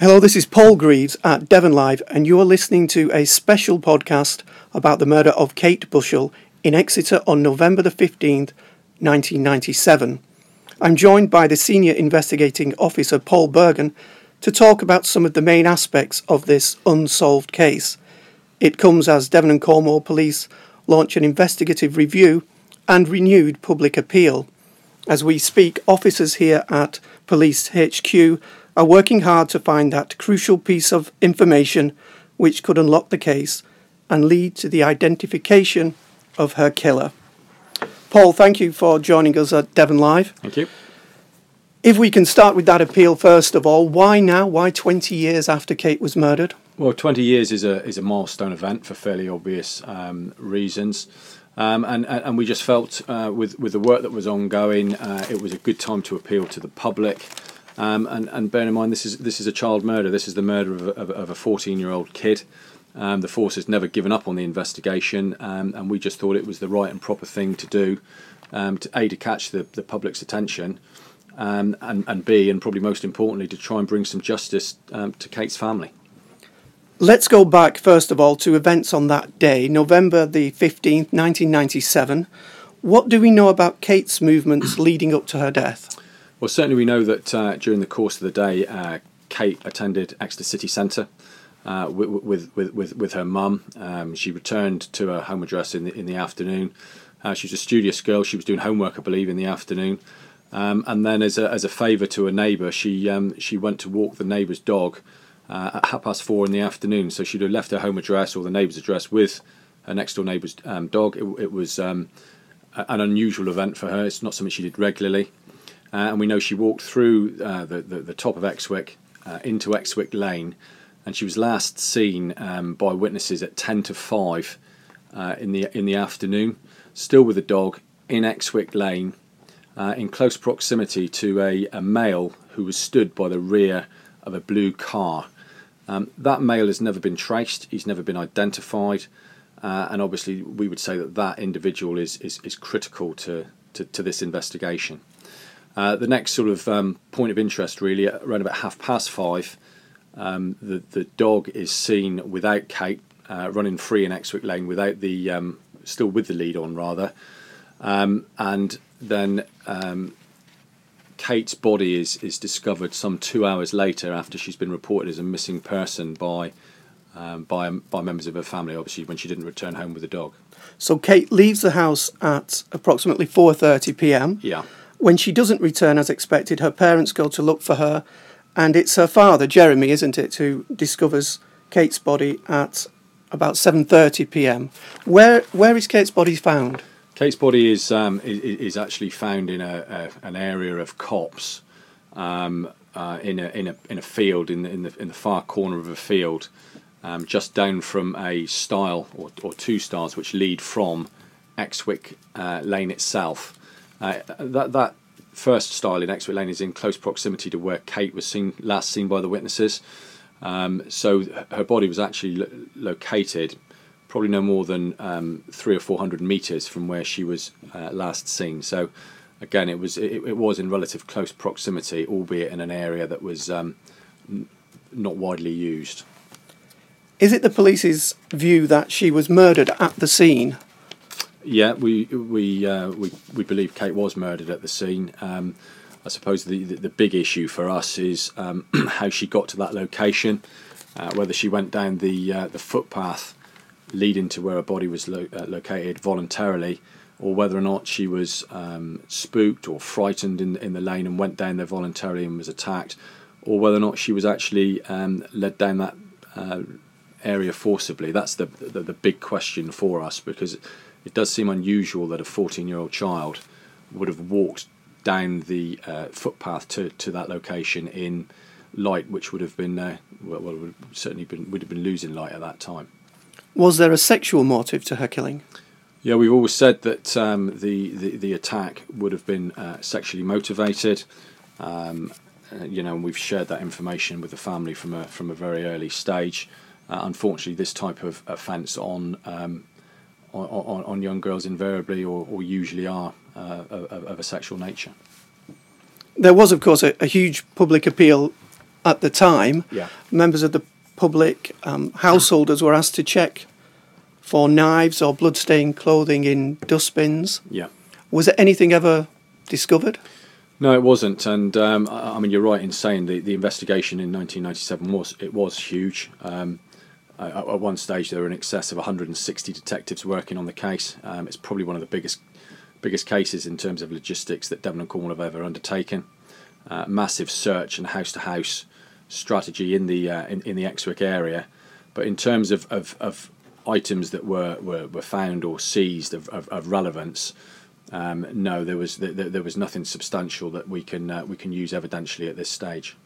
Hello, this is Paul Greaves at Devon Live, and you are listening to a special podcast about the murder of Kate Bushell in Exeter on November the 15th, 1997. I'm joined by the Senior Investigating Officer Paul Bergen to talk about some of the main aspects of this unsolved case. It comes as Devon and Cornwall Police launch an investigative review and renewed public appeal. As we speak, officers here at Police HQ are working hard to find that crucial piece of information which could unlock the case and lead to the identification of her killer. Paul, thank you for joining us at Devon Live. Thank you. If we can start with that appeal first of all, why now? Why 20 years after Kate was murdered? Well, 20 years is a is a milestone event for fairly obvious um, reasons. Um, and, and we just felt uh, with, with the work that was ongoing, uh, it was a good time to appeal to the public. Um, and, and bear in mind, this is this is a child murder. This is the murder of a, of a 14 year old kid. Um, the force has never given up on the investigation, um, and we just thought it was the right and proper thing to do um, to a to catch the, the public's attention, um, and and b and probably most importantly to try and bring some justice um, to Kate's family. Let's go back first of all to events on that day, November the 15th, 1997. What do we know about Kate's movements leading up to her death? Well, certainly we know that uh, during the course of the day, uh, Kate attended Exeter City Centre uh, with, with, with, with her mum. Um, she returned to her home address in the, in the afternoon. Uh, she was a studious girl. She was doing homework, I believe, in the afternoon. Um, and then, as a, as a favour to a neighbour, she um, she went to walk the neighbour's dog uh, at half past four in the afternoon. So she'd have left her home address or the neighbour's address with her next door neighbour's um, dog. It, it was um, an unusual event for her. It's not something she did regularly. Uh, and we know she walked through uh, the, the, the top of Exwick uh, into Exwick Lane, and she was last seen um, by witnesses at ten to five uh, in the in the afternoon, still with a dog in Exwick Lane, in close proximity to a, a male who was stood by the rear of a blue car. Um, that male has never been traced. He's never been identified. Uh, and obviously, we would say that that individual is, is, is critical to, to, to this investigation. Uh, the next sort of um, point of interest, really, around about half past five, um, the the dog is seen without Kate uh, running free in Exwick Lane, without the um, still with the lead on rather, um, and then um, Kate's body is is discovered some two hours later after she's been reported as a missing person by. Um, by by members of her family, obviously, when she didn't return home with the dog. So Kate leaves the house at approximately 4:30 p.m. Yeah. When she doesn't return as expected, her parents go to look for her, and it's her father, Jeremy, isn't it, who discovers Kate's body at about 7:30 p.m. Where where is Kate's body found? Kate's body is um, is, is, actually found in a, a, an area of copse, um, uh, in a in a in a field in the, in the in the far corner of a field, um, just down from a stile or, or two stiles which lead from Exwick uh, Lane itself. Uh, that that first stile in Exwick Lane is in close proximity to where Kate was seen last seen by the witnesses. Um, so her body was actually lo- located probably no more than um, three or four hundred meters from where she was uh, last seen. So again, it was it, it, was in relative close proximity, albeit in an area that was um, n- not widely used. Is it the police's view that she was murdered at the scene? Yeah, we we uh, we we believe Kate was murdered at the scene. Um, I suppose the, the, the big issue for us is um, how she got to that location, uh, whether she went down the uh, the footpath leading to where her body was lo- uh, located voluntarily, or whether or not she was um, spooked or frightened in in the lane and went down there voluntarily and was attacked, or whether or not she was actually um, led down that uh, area forcibly. That's the, the the big question for us because it does seem unusual that a 14 year old child would have walked down the uh, footpath to, to that location in light which would have been uh, well, well would certainly been would have been losing light at that time. Was there a sexual motive to her killing? Yeah, we've always said that um, the, the, the attack would have been uh, sexually motivated. Um, uh, you know, and we've shared that information with the family from a from a very early stage. Uh, unfortunately, this type of offence on um, on, on, young girls invariably or, or usually are uh, of, of, a sexual nature. There was, of course, a, a, huge public appeal at the time, Yeah. members of the public, um, householders were asked to check for knives or bloodstained clothing in dustbins. Yeah. Was there anything ever discovered? No, it wasn't, and um, I, I mean you're right in saying the, the investigation in 1997 was it was huge. Um, at, at one stage, there were in excess of 160 detectives working on the case. Um, it's probably one of the biggest biggest cases in terms of logistics that Devon and Cornwall have ever undertaken. Uh, massive search and house to house strategy in the uh, in, in the Exwick area, but in terms of, of, of items that were, were, were found or seized of, of, of relevance. Um, no, there was there, there was nothing substantial that we can uh, we can use evidentially at this stage.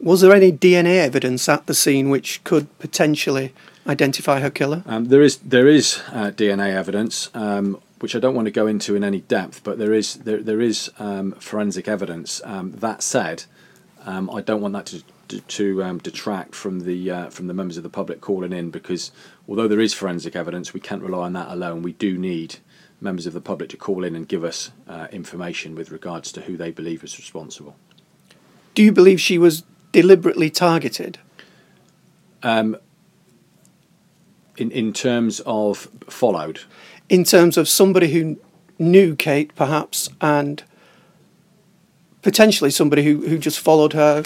Was there any DNA evidence at the scene which could potentially identify her killer? Um, there is there is uh, DNA evidence, um, which I don't want to go into in any depth, but there is there there is um, forensic evidence. Um, that said, um, I don't want that to to, to um, detract from the uh, from the members of the public calling in because although there is forensic evidence, we can't rely on that alone. We do need members of the public to call in and give us uh, information with regards to who they believe is responsible. Do you believe she was deliberately targeted? Um, in in terms of followed, in terms of somebody who knew Kate, perhaps, and potentially somebody who, who just followed her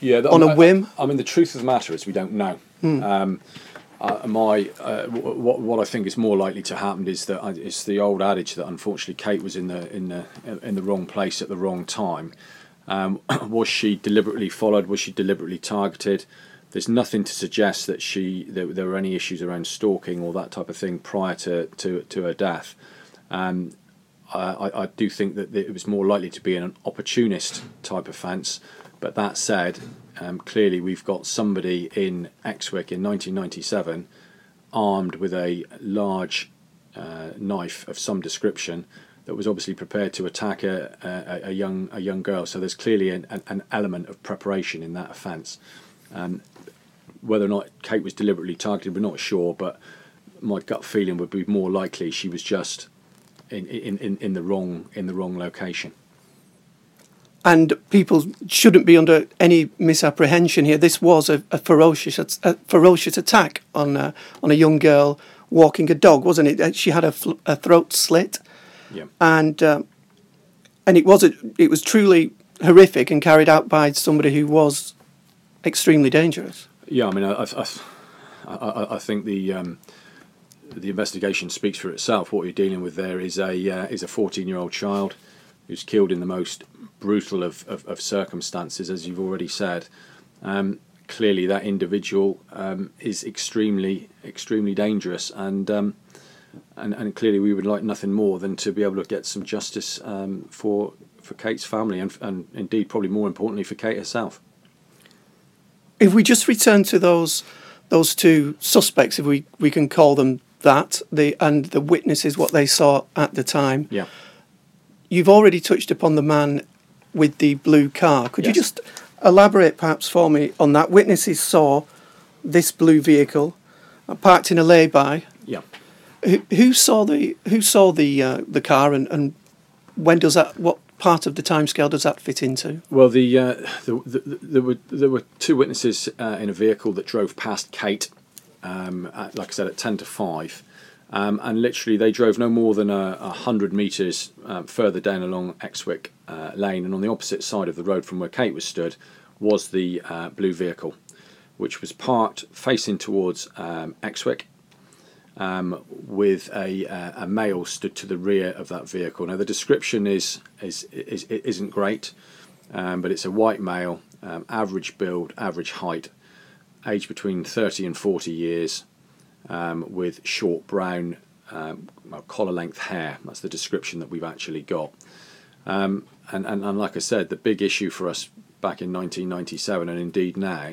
yeah, on a whim? I, I mean, the truth of the matter is we don't know. Um, uh, my uh, w- what what I think is more likely to happen is that uh, it's the old adage that unfortunately Kate was in the in the in the wrong place at the wrong time. Um, was she deliberately followed? Was she deliberately targeted? There's nothing to suggest that she that there were any issues around stalking or that type of thing prior to to, to her death. Um, I, I- do think that it was more likely to be an opportunist type offence. But that said, um, clearly we've got somebody in Exwick in 1997 armed with a large uh, knife of some description that was obviously prepared to attack a, a, a young a young girl. So there's clearly an, an, an element of preparation in that offence. Um, whether or not Kate was deliberately targeted, we're not sure. But my gut feeling would be more likely she was just in, in, in, in the wrong in the wrong location. And people shouldn't be under any misapprehension here. This was a, a ferocious a ferocious attack on a, on a young girl walking a dog, wasn't it? Uh, She had a, fl- a throat slit, Yeah. and um, and it was a, it was truly horrific and carried out by somebody who was extremely dangerous. Yeah, I mean, I, I, I, I- I think the um, the investigation speaks for itself. What you're dealing with there is a uh, is a 14 year old child who's killed in the most brutal of, of, of circumstances, as you've already said. Um, clearly, that individual um, is extremely extremely dangerous, and um, and and clearly, we would like nothing more than to be able to get some justice um, for for Kate's family, and and indeed, probably more importantly, for Kate herself. If we just return to those those two suspects, if we, we can call them that, the and the witnesses what they saw at the time. Yeah. You've already touched upon the man with the blue car. Could you just elaborate perhaps for me on that? Witnesses saw this blue vehicle uh, parked in a lay-by. Yeah. Who, saw the who saw the uh, the car and, and when does that what part of the timescale does that fit into? Well, the, uh, the, the there were there were two witnesses uh, in a vehicle that drove past Kate, um, at, like I said, at ten to five, um, and literally they drove no more than a hundred meters um, further down along Exwick uh, Lane, and on the opposite side of the road from where Kate was stood was the uh, blue vehicle, which was parked facing towards um, Exwick um, with a, uh, a male stood to the rear of that vehicle. Now the description is is, is isn't great, um, but it's a white male, um, average build, average height, age between thirty and forty years, um, with short brown um, collar length hair. That's the description that we've actually got. Um, and, and and like I said, the big issue for us back in 1997 and indeed now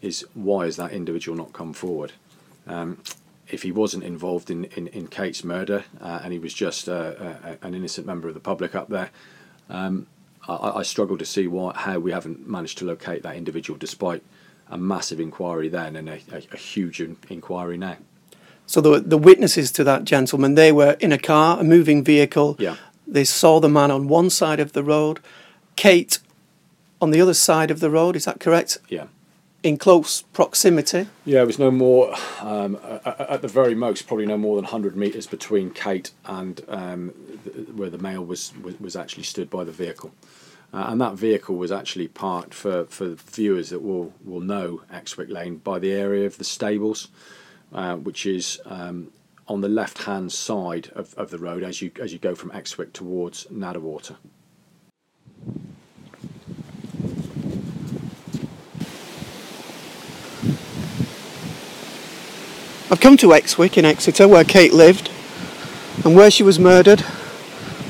is why has that individual not come forward? Um, if he wasn't involved in, in, in Kate's murder uh, and he was just uh, uh, an innocent member of the public up there, um, I, I struggle to see why, how we haven't managed to locate that individual despite a massive inquiry then and a, a, a huge in- inquiry now. So the the witnesses to that gentleman, they were in a car, a moving vehicle. Yeah. They saw the man on one side of the road. Kate on the other side of the road. Is that correct? Yeah. In close proximity. Yeah, it was no more, um, at the very most, probably no more than 100 metres between Kate and um, where the male was, was, actually stood by the vehicle. Uh, and that vehicle was actually parked for, for viewers that will, will know Exwick Lane by the area of the stables, uh, which is um, on the left hand side of, of the road as you, as you go from Exwick towards Nadderwater. I've come to Exwick in Exeter where Kate lived and where she was murdered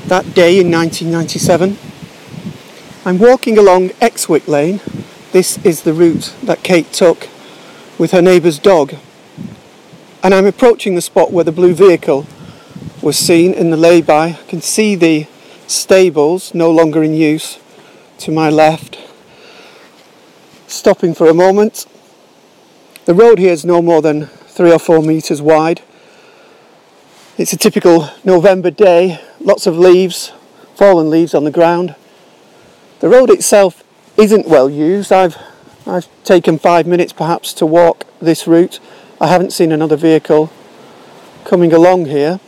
that day in 1997. I'm walking along Exwick Lane. This is the route that Kate took with her neighbour's dog. And I'm approaching the spot where the blue vehicle was seen in the lay-by. I can see the stables no longer in use to my left. Stopping for a moment. The road here is no more than three or four metres wide. It's a typical November day, lots of leaves, fallen leaves on the ground. The road itself isn't well used. I've, I've taken five minutes perhaps to walk this route. I haven't seen another vehicle coming along here.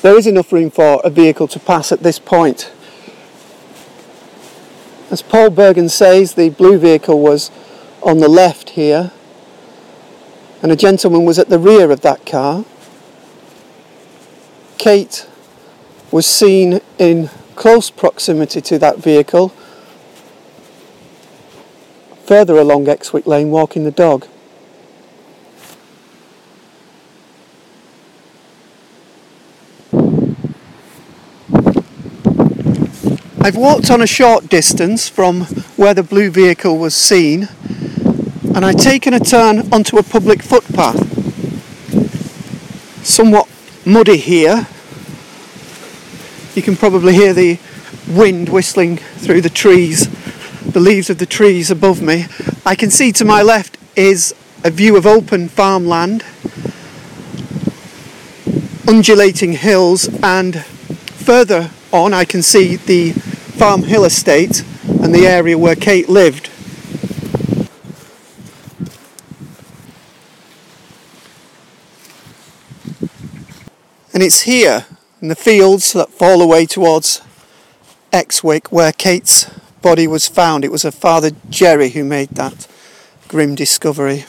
There is enough room for a vehicle to pass at this point. As Paul Bergen says, the blue vehicle was on the left here and a gentleman was at the rear of that car. Kate was seen in close proximity to that vehicle, further along Exwick Lane walking the dog. I've walked on a short distance from where the blue vehicle was seen and I'd taken a turn onto a public footpath. Somewhat muddy here. You can probably hear the wind whistling through the trees, the leaves of the trees above me. I can see to my left is a view of open farmland, undulating hills, and further on I can see the Farm Hill estate and the area where Kate lived. And it's here in the fields that fall away towards Exwick where Kate's body was found. It was her father Jerry who made that grim discovery.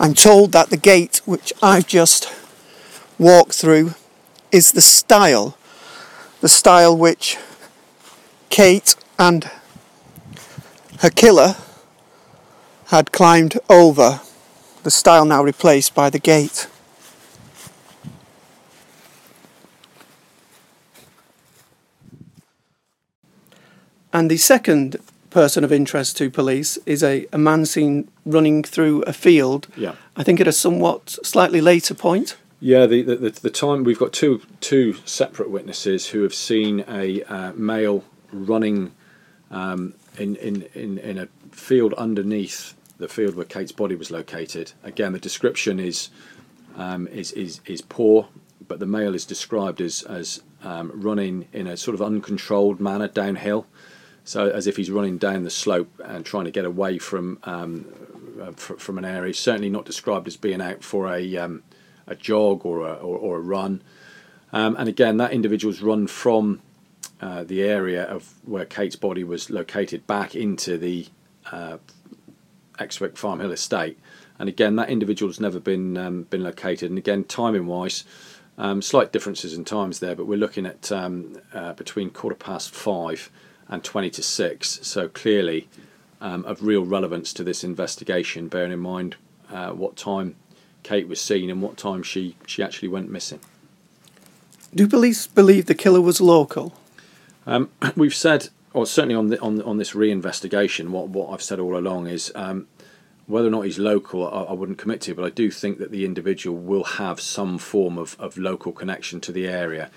I'm told that the gate which I've just walked through is the stile, the stile which Kate and her killer had climbed over, the stile now replaced by the gate. And the second person of interest to police is a, a man seen running through a field. Yeah. I think at a somewhat slightly later point. Yeah, the, the, the time we've got two two separate witnesses who have seen a uh, male running um, in, in, in, in a field underneath the field where Kate's body was located. Again, the description is um, is, is is poor, but the male is described as as um, running in a sort of uncontrolled manner downhill. So as if he's running down the slope and trying to get away from um, uh, from an area. He's certainly not described as being out for a um, a jog or a, or, or a run. Um, and again, that individual's run from uh, the area of where Kate's body was located back into the uh, Exwick Farm Hill estate. And again, that individual's never been um, been located. And again, timing wise, um, slight differences in times there, but we're looking at um, uh, between quarter past five and 20 to 6. So clearly um, of real relevance to this investigation, bearing in mind uh, what time Kate was seen and what time she, she actually went missing. Do police believe the killer was local? Um, we've said, or certainly on the, on on this reinvestigation, what what I've said all along is um, whether or not he's local, I, I, wouldn't commit to, but I do think that the individual will have some form of, of local connection to the area.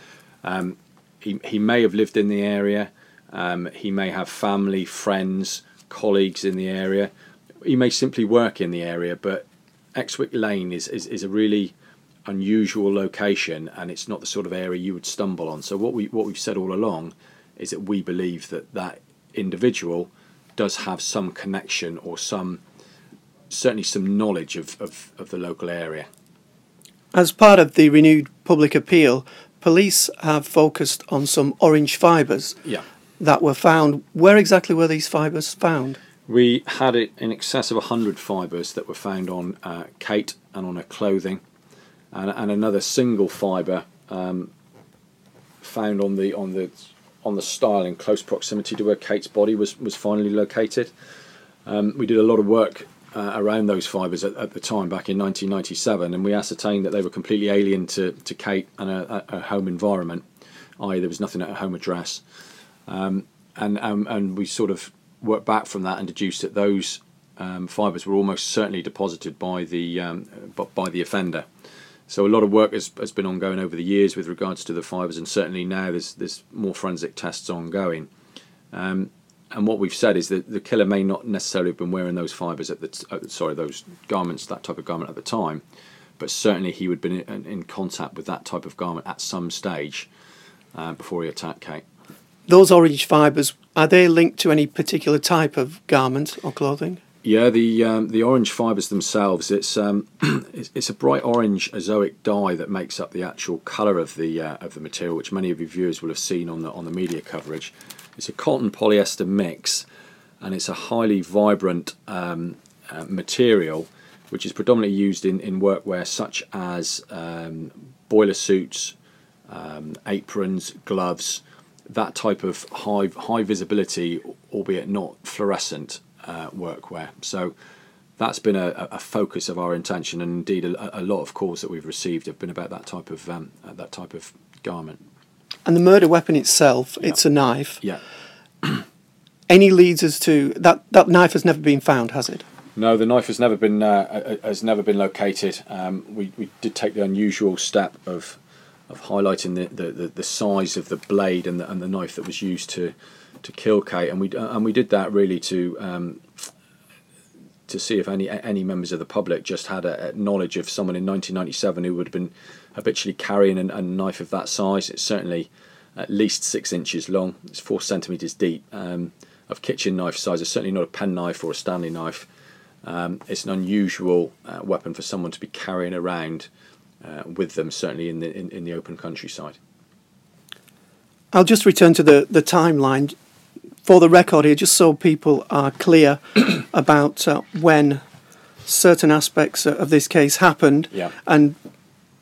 Um, he he may have lived in the area. Um, he may have family, friends, colleagues in the area. He may simply work in the area, but Exwick Lane is, is, is a really unusual location and it's not the sort of area you would stumble on. So what we what we've said all along is that we believe that that individual does have some connection or some certainly some knowledge of, of, of the local area. As part of the renewed public appeal, police have focused on some orange fibres Yeah. That were found. Where exactly were these fibres found? We had it in excess of 100 fibres that were found on uh, Kate and on her clothing, and, and another single fibre um, found on the on the on the stile in close proximity to where Kate's body was was finally located. Um, we did a lot of work uh, around those fibres at, at the time back in 1997, and we ascertained that they were completely alien to, to Kate and her, her home environment, i.e., there was nothing at her home address. Um, and, um, and we sort of worked back from that and deduced that those um, fibres were almost certainly deposited by the um, by the offender. So a lot of work has, has been ongoing over the years with regards to the fibres, and certainly now there's there's more forensic tests ongoing. Um, and what we've said is that the killer may not necessarily have been wearing those fibres at the t- uh, sorry those garments that type of garment at the time, but certainly he would have been in, in contact with that type of garment at some stage uh, before he attacked Kate. Those orange fibres, are they linked to any particular type of garment or clothing? Yeah, the um, the orange fibres themselves. It's um, it's, it's a bright orange azoic dye that makes up the actual colour of the uh, of the material, which many of your viewers will have seen on the on the media coverage. It's a cotton polyester mix, and it's a highly vibrant um, uh, material, which is predominantly used in, in workwear such as um, boiler suits, um, aprons, gloves, that type of high high visibility, albeit not fluorescent uh, workwear. So that's been a, a focus of our intention, and indeed a, a lot of calls that we've received have been about that type of um, uh, that type of garment. And the murder weapon itself, Yeah. it's a knife. Yeah. Any leads as to that that knife has never been found, has it? No, the knife has never been uh, uh, has never been located. Um, we we did take the unusual step of of highlighting the, the, the, the size of the blade and the, and the knife that was used to to kill Kate, and we and we did that really to um, to see if any any members of the public just had a, a knowledge of someone in 1997 who would have been habitually carrying an, a knife of that size. It's certainly at least six inches long. It's four centimeters deep. Um, of kitchen knife size. It's certainly not a pen knife or a Stanley knife. Um, it's an unusual uh, weapon for someone to be carrying around uh, with them, certainly in the in, in the open countryside. I'll just return to the, the timeline for the record here, just so people are clear about uh, when certain aspects of this case happened. Yeah. And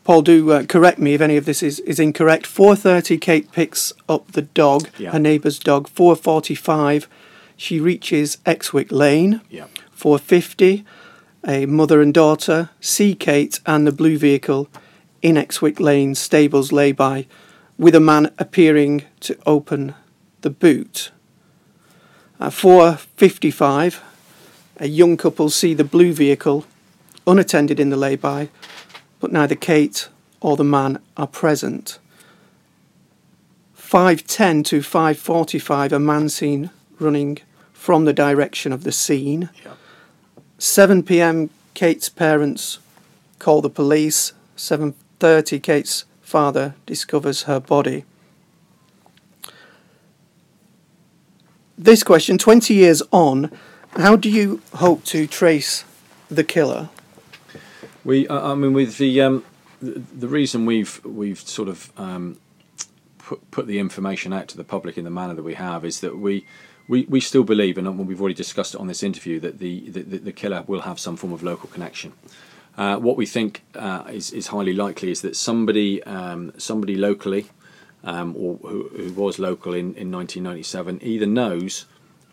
Paul, do uh, correct me if any of this is, is incorrect. 4.30, Kate picks up the dog, Yeah. her neighbour's dog. 4.45, she reaches Exwick Lane. Yeah. 4.50, a mother and daughter see Kate and the blue vehicle in Exwick Lane stables lay-by, with a man appearing to open the boot. At 4.55, a young couple see the blue vehicle unattended in the lay-by, but neither Kate or the man are present. 5.10 to 5.45, a man seen running from the direction of the scene. 7 p.m. Kate's parents call the police. 7:30 Kate's father discovers her body. This question 20 years on, how do you hope to trace the killer? We, I mean, with the um, the reason we've we've sort of um, put put the information out to the public in the manner that we have is that we. We, we still believe, and we've already discussed it on this interview, that the, the, the killer will have some form of local connection. Uh, what we think uh, is, is highly likely is that somebody um, somebody locally, um, or who, who was local in, in 1997, either knows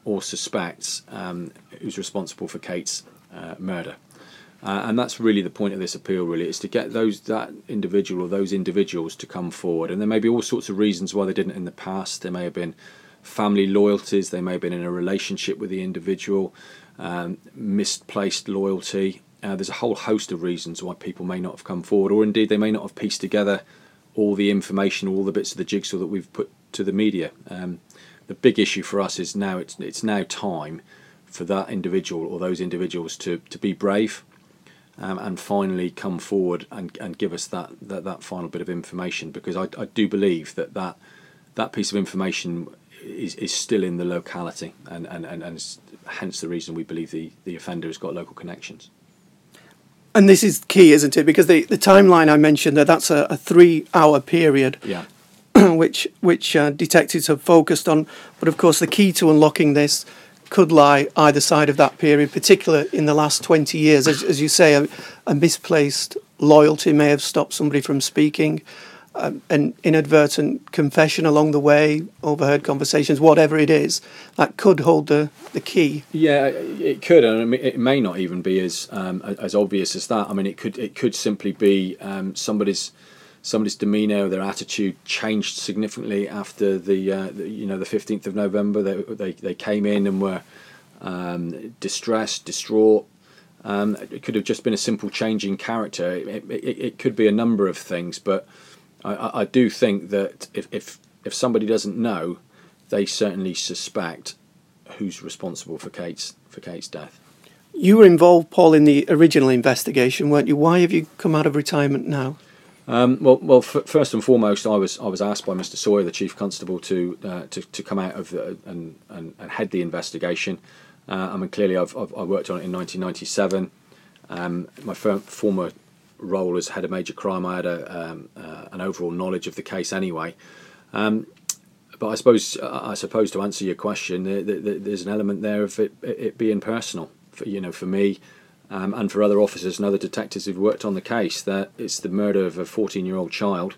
or suspects um, who's responsible for Kate's uh, murder. Uh, and that's really the point of this appeal. Really, is to get those that individual or those individuals to come forward. And there may be all sorts of reasons why they didn't in the past. There may have been family loyalties. They may have been in a relationship with the individual, um, misplaced loyalty. Uh, there's a whole host of reasons why people may not have come forward, or indeed they may not have pieced together all the information, all the bits of the jigsaw that we've put to the media. Um, the big issue for us is now it's it's now time for that individual or those individuals to to be brave um, and finally come forward and, and give us that, that that final bit of information because I, I do believe that, that that piece of information is, is still in the locality, and, and, and, and hence the reason we believe the, the offender has got local connections. And this is key, isn't it? Because the, the timeline I mentioned that that's a, a three hour period, Yeah. which which uh, detectives have focused on. But of course, the key to unlocking this could lie either side of that period, particularly in the last 20 years. As, as you say, a, a misplaced loyalty may have stopped somebody from speaking, um, an inadvertent confession along the way, overheard conversations, whatever it is, that could hold the, the key. Yeah, it could, and it may not even be as um, as obvious as that. I mean, it could it could simply be um, somebody's somebody's demeanour, their attitude changed significantly after the, uh, the you know the fifteenth of November. They, they they came in and were um, distressed, distraught. Um, it could have just been a simple change in character. It, it, it could be a number of things, but I- I, do think that if, if if somebody doesn't know, they certainly suspect who's responsible for Kate's for Kate's death. You were involved, Paul, in the original investigation, weren't you? Why have you come out of retirement now? Um, well, well. F- first and foremost, I was I was asked by Mr. Sawyer, the chief constable, to uh, to, to come out of the, and, and and head the investigation. Uh, I mean, clearly, I've, I've I worked on it in 1997. Um, my former role as head of major crime, I had a, um, uh, an overall knowledge of the case anyway. Um, but I suppose I suppose to answer your question, there, there, there's an element there of it, it being personal. For, you know, for me, um, and for other officers and other detectives who've worked on the case, that it's the murder of a 14-year-old child.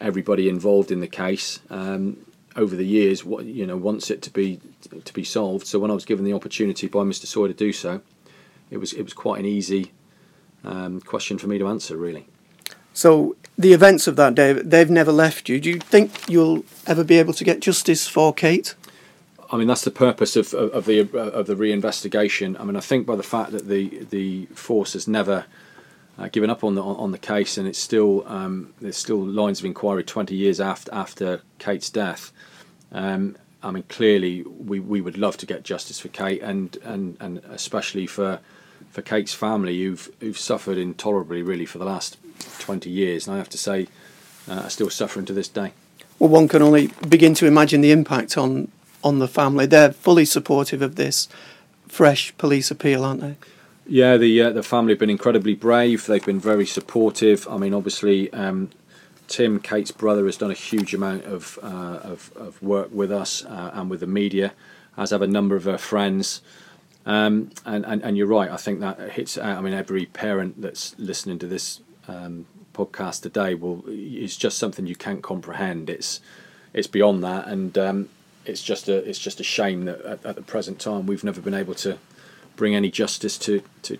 Everybody involved in the case um, over the years, what you know, wants it to be to be solved. So when I was given the opportunity by Mr. Sawyer to do so, it was it was quite an easy um, question for me to answer, really. So the events of that day, they've never left you. Do you think you'll ever be able to get justice for Kate? I mean, that's the purpose of, of, of the of the reinvestigation. I mean, I think by the fact that the the force has never uh, given up on the on the case, and it's still um, there's still lines of inquiry 20 years after after Kate's death. Um, I mean, clearly, we, we would love to get justice for Kate, and, and, and especially for for Kate's family, who've who've suffered intolerably, really, for the last 20 years, and I have to say, uh, are still suffering to this day. Well, one can only begin to imagine the impact on on the family. They're fully supportive of this fresh police appeal, aren't they? Yeah, the uh, the family have been incredibly brave. They've been very supportive. I mean, obviously, um, Tim, Kate's brother, has done a huge amount of uh, of, of work with us uh, and with the media, as have a number of her friends. Um, and, and and you're right. I think that hits out. I mean, every parent that's listening to this um, podcast today will it's just something you can't comprehend. It's it's beyond that, and um, it's just a it's just a shame that at, at the present time we've never been able to bring any justice to to,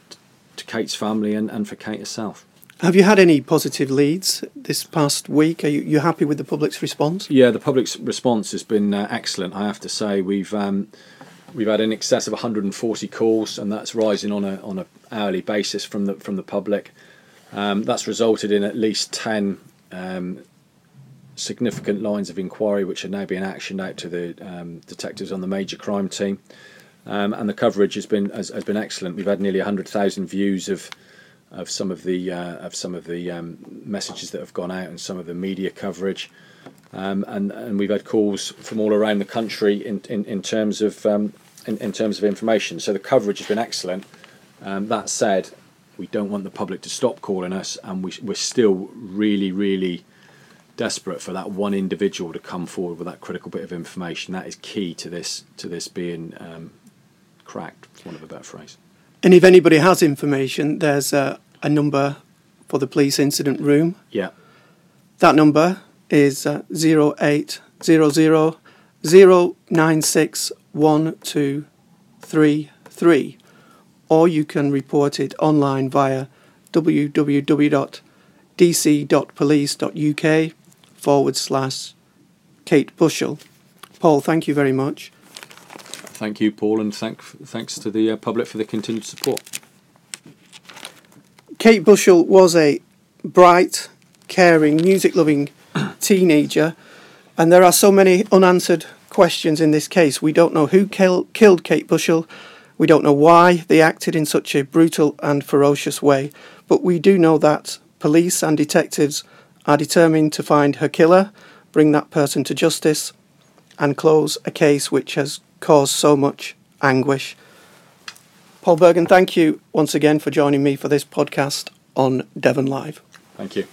to Kate's family and, and for Kate herself. Have you had any positive leads this past week? Are you you happy with the public's response? Yeah, the public's response has been uh, excellent. I have to say we've um, we've had in excess of 140 calls, and that's rising on a on a hourly basis from the from the public. Um, that's resulted in at least 10 um, significant lines of inquiry, which are now being actioned out to the um, detectives on the major crime team. Um, and the coverage has been has, has been excellent. We've had nearly 100,000 views of of some of the uh, of some of the um, messages that have gone out and some of the media coverage. Um, and and we've had calls from all around the country in in, in terms of um, in, in terms of information. So the coverage has been excellent. Um, that said, we don't want the public to stop calling us, and we, we're still really really desperate for that one individual to come forward with that critical bit of information. That is key to this to this being um, cracked. For want of a better phrase. And if anybody has information, there's a, a number for the police incident room. Yeah. That number is uh, 0800 0961233, or you can report it online via www.dc.police.uk forward slash Kate Bushell. Paul, thank you very much. Thank you, Paul, and thank, thanks to the uh, public for the continued support. Kate Bushell was a bright, caring, music loving teenager, and there are so many unanswered questions in this case. We don't know who kill, killed Kate Bushell, we don't know why they acted in such a brutal and ferocious way, but we do know that police and detectives are determined to find her killer, bring that person to justice, and close a case which has caused so much anguish. Paul Bergen, thank you once again for joining me for this podcast on Devon Live. Thank you.